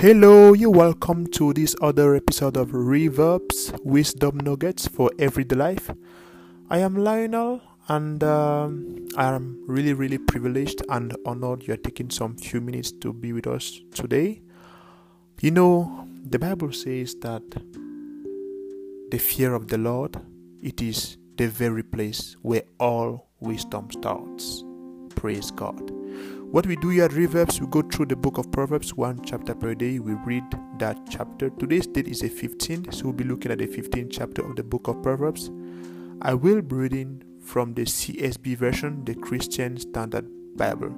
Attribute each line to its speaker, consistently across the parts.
Speaker 1: Hello, you're welcome to this other episode of Reverbs Wisdom Nuggets for Everyday Life. I am Lionel, and um, I am really, really privileged and honored you're taking some few minutes to be with us today. You know, the Bible says that the fear of the Lord it is the very place where all wisdom starts. Praise God. What we do here at Reverbs, we go through the book of Proverbs, one chapter per day. We read that chapter. Today's date is the 15th, so we'll be looking at the 15th chapter of the book of Proverbs. I will be reading from the CSB version, the Christian Standard Bible.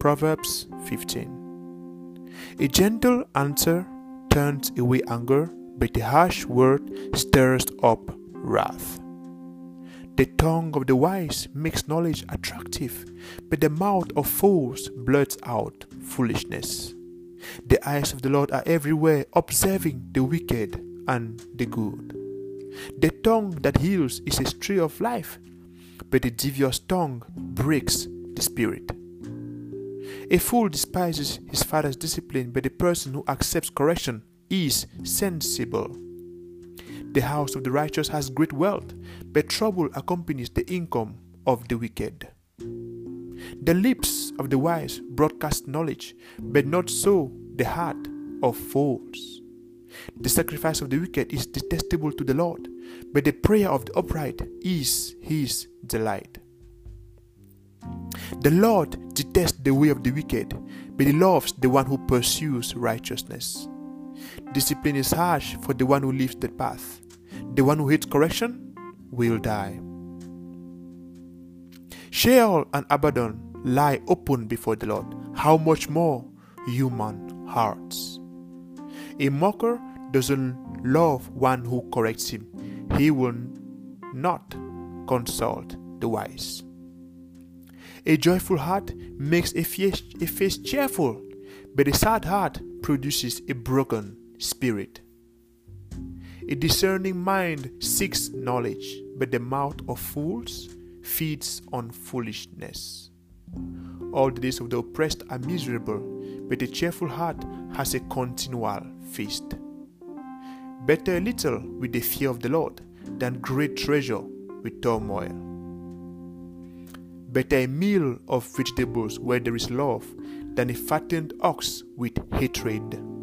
Speaker 1: Proverbs 15. A gentle answer turns away anger, but a harsh word stirs up wrath. The tongue of the wise makes knowledge attractive, but the mouth of fools blurts out foolishness. The eyes of the Lord are everywhere, observing the wicked and the good. The tongue that heals is a tree of life, but the devious tongue breaks the spirit. A fool despises his father's discipline, but the person who accepts correction is sensible. The house of the righteous has great wealth, but trouble accompanies the income of the wicked. The lips of the wise broadcast knowledge, but not so the heart of fools. The sacrifice of the wicked is detestable to the Lord, but the prayer of the upright is his delight. The Lord detests the way of the wicked, but he loves the one who pursues righteousness. Discipline is harsh for the one who leaves the path, the one who hates correction will die. Sheol and Abaddon lie open before the Lord. How much more human hearts? A mocker doesn't love one who corrects him. He will not consult the wise. A joyful heart makes a face, a face cheerful, but a sad heart produces a broken spirit. A discerning mind seeks knowledge, but the mouth of fools feeds on foolishness. All the days of the oppressed are miserable, but a cheerful heart has a continual feast. Better a little with the fear of the Lord than great treasure with turmoil. Better a meal of vegetables where there is love than a fattened ox with hatred.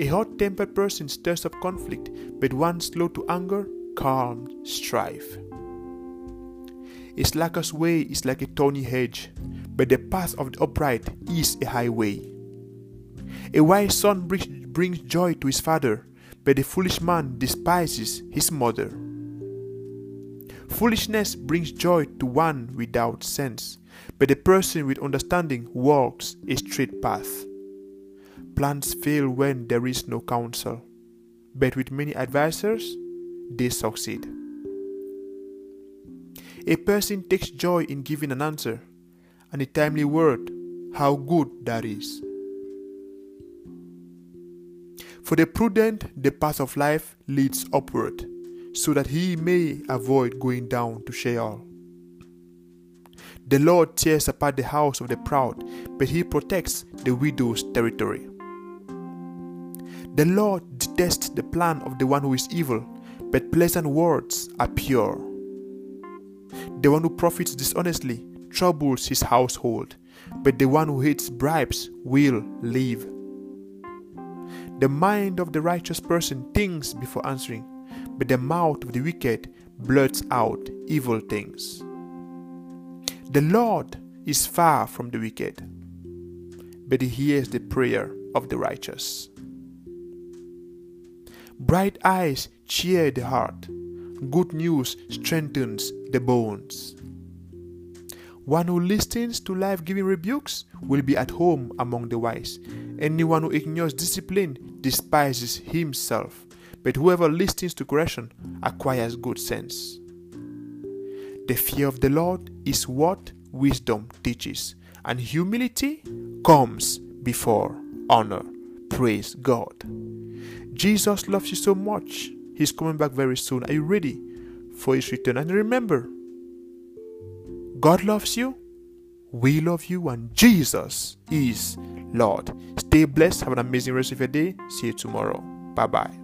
Speaker 1: A hot tempered person stirs up conflict, but one slow to anger calms strife. A slacker's way is like a thorny hedge, but the path of the upright is a highway. A wise son brings joy to his father, but the foolish man despises his mother. Foolishness brings joy to one without sense, but the person with understanding walks a straight path. Plans fail when there is no counsel, but with many advisers, they succeed. A person takes joy in giving an answer, and a timely word, how good that is. For the prudent, the path of life leads upward, so that he may avoid going down to Sheol. The Lord tears apart the house of the proud, but he protects the widow's territory. The Lord detests the plan of the one who is evil, but pleasant words are pure. The one who profits dishonestly troubles his household, but the one who hates bribes will live. The mind of the righteous person thinks before answering, but the mouth of the wicked blurts out evil things. The Lord is far from the wicked, but he hears the prayer of the righteous. Bright eyes cheer the heart. Good news strengthens the bones. One who listens to life giving rebukes will be at home among the wise. Anyone who ignores discipline despises himself, but whoever listens to correction acquires good sense. The fear of the Lord is what wisdom teaches, and humility comes before honor. Praise God. Jesus loves you so much. He's coming back very soon. Are you ready for his return? And remember, God loves you. We love you, and Jesus is Lord. Stay blessed. Have an amazing rest of your day. See you tomorrow. Bye bye.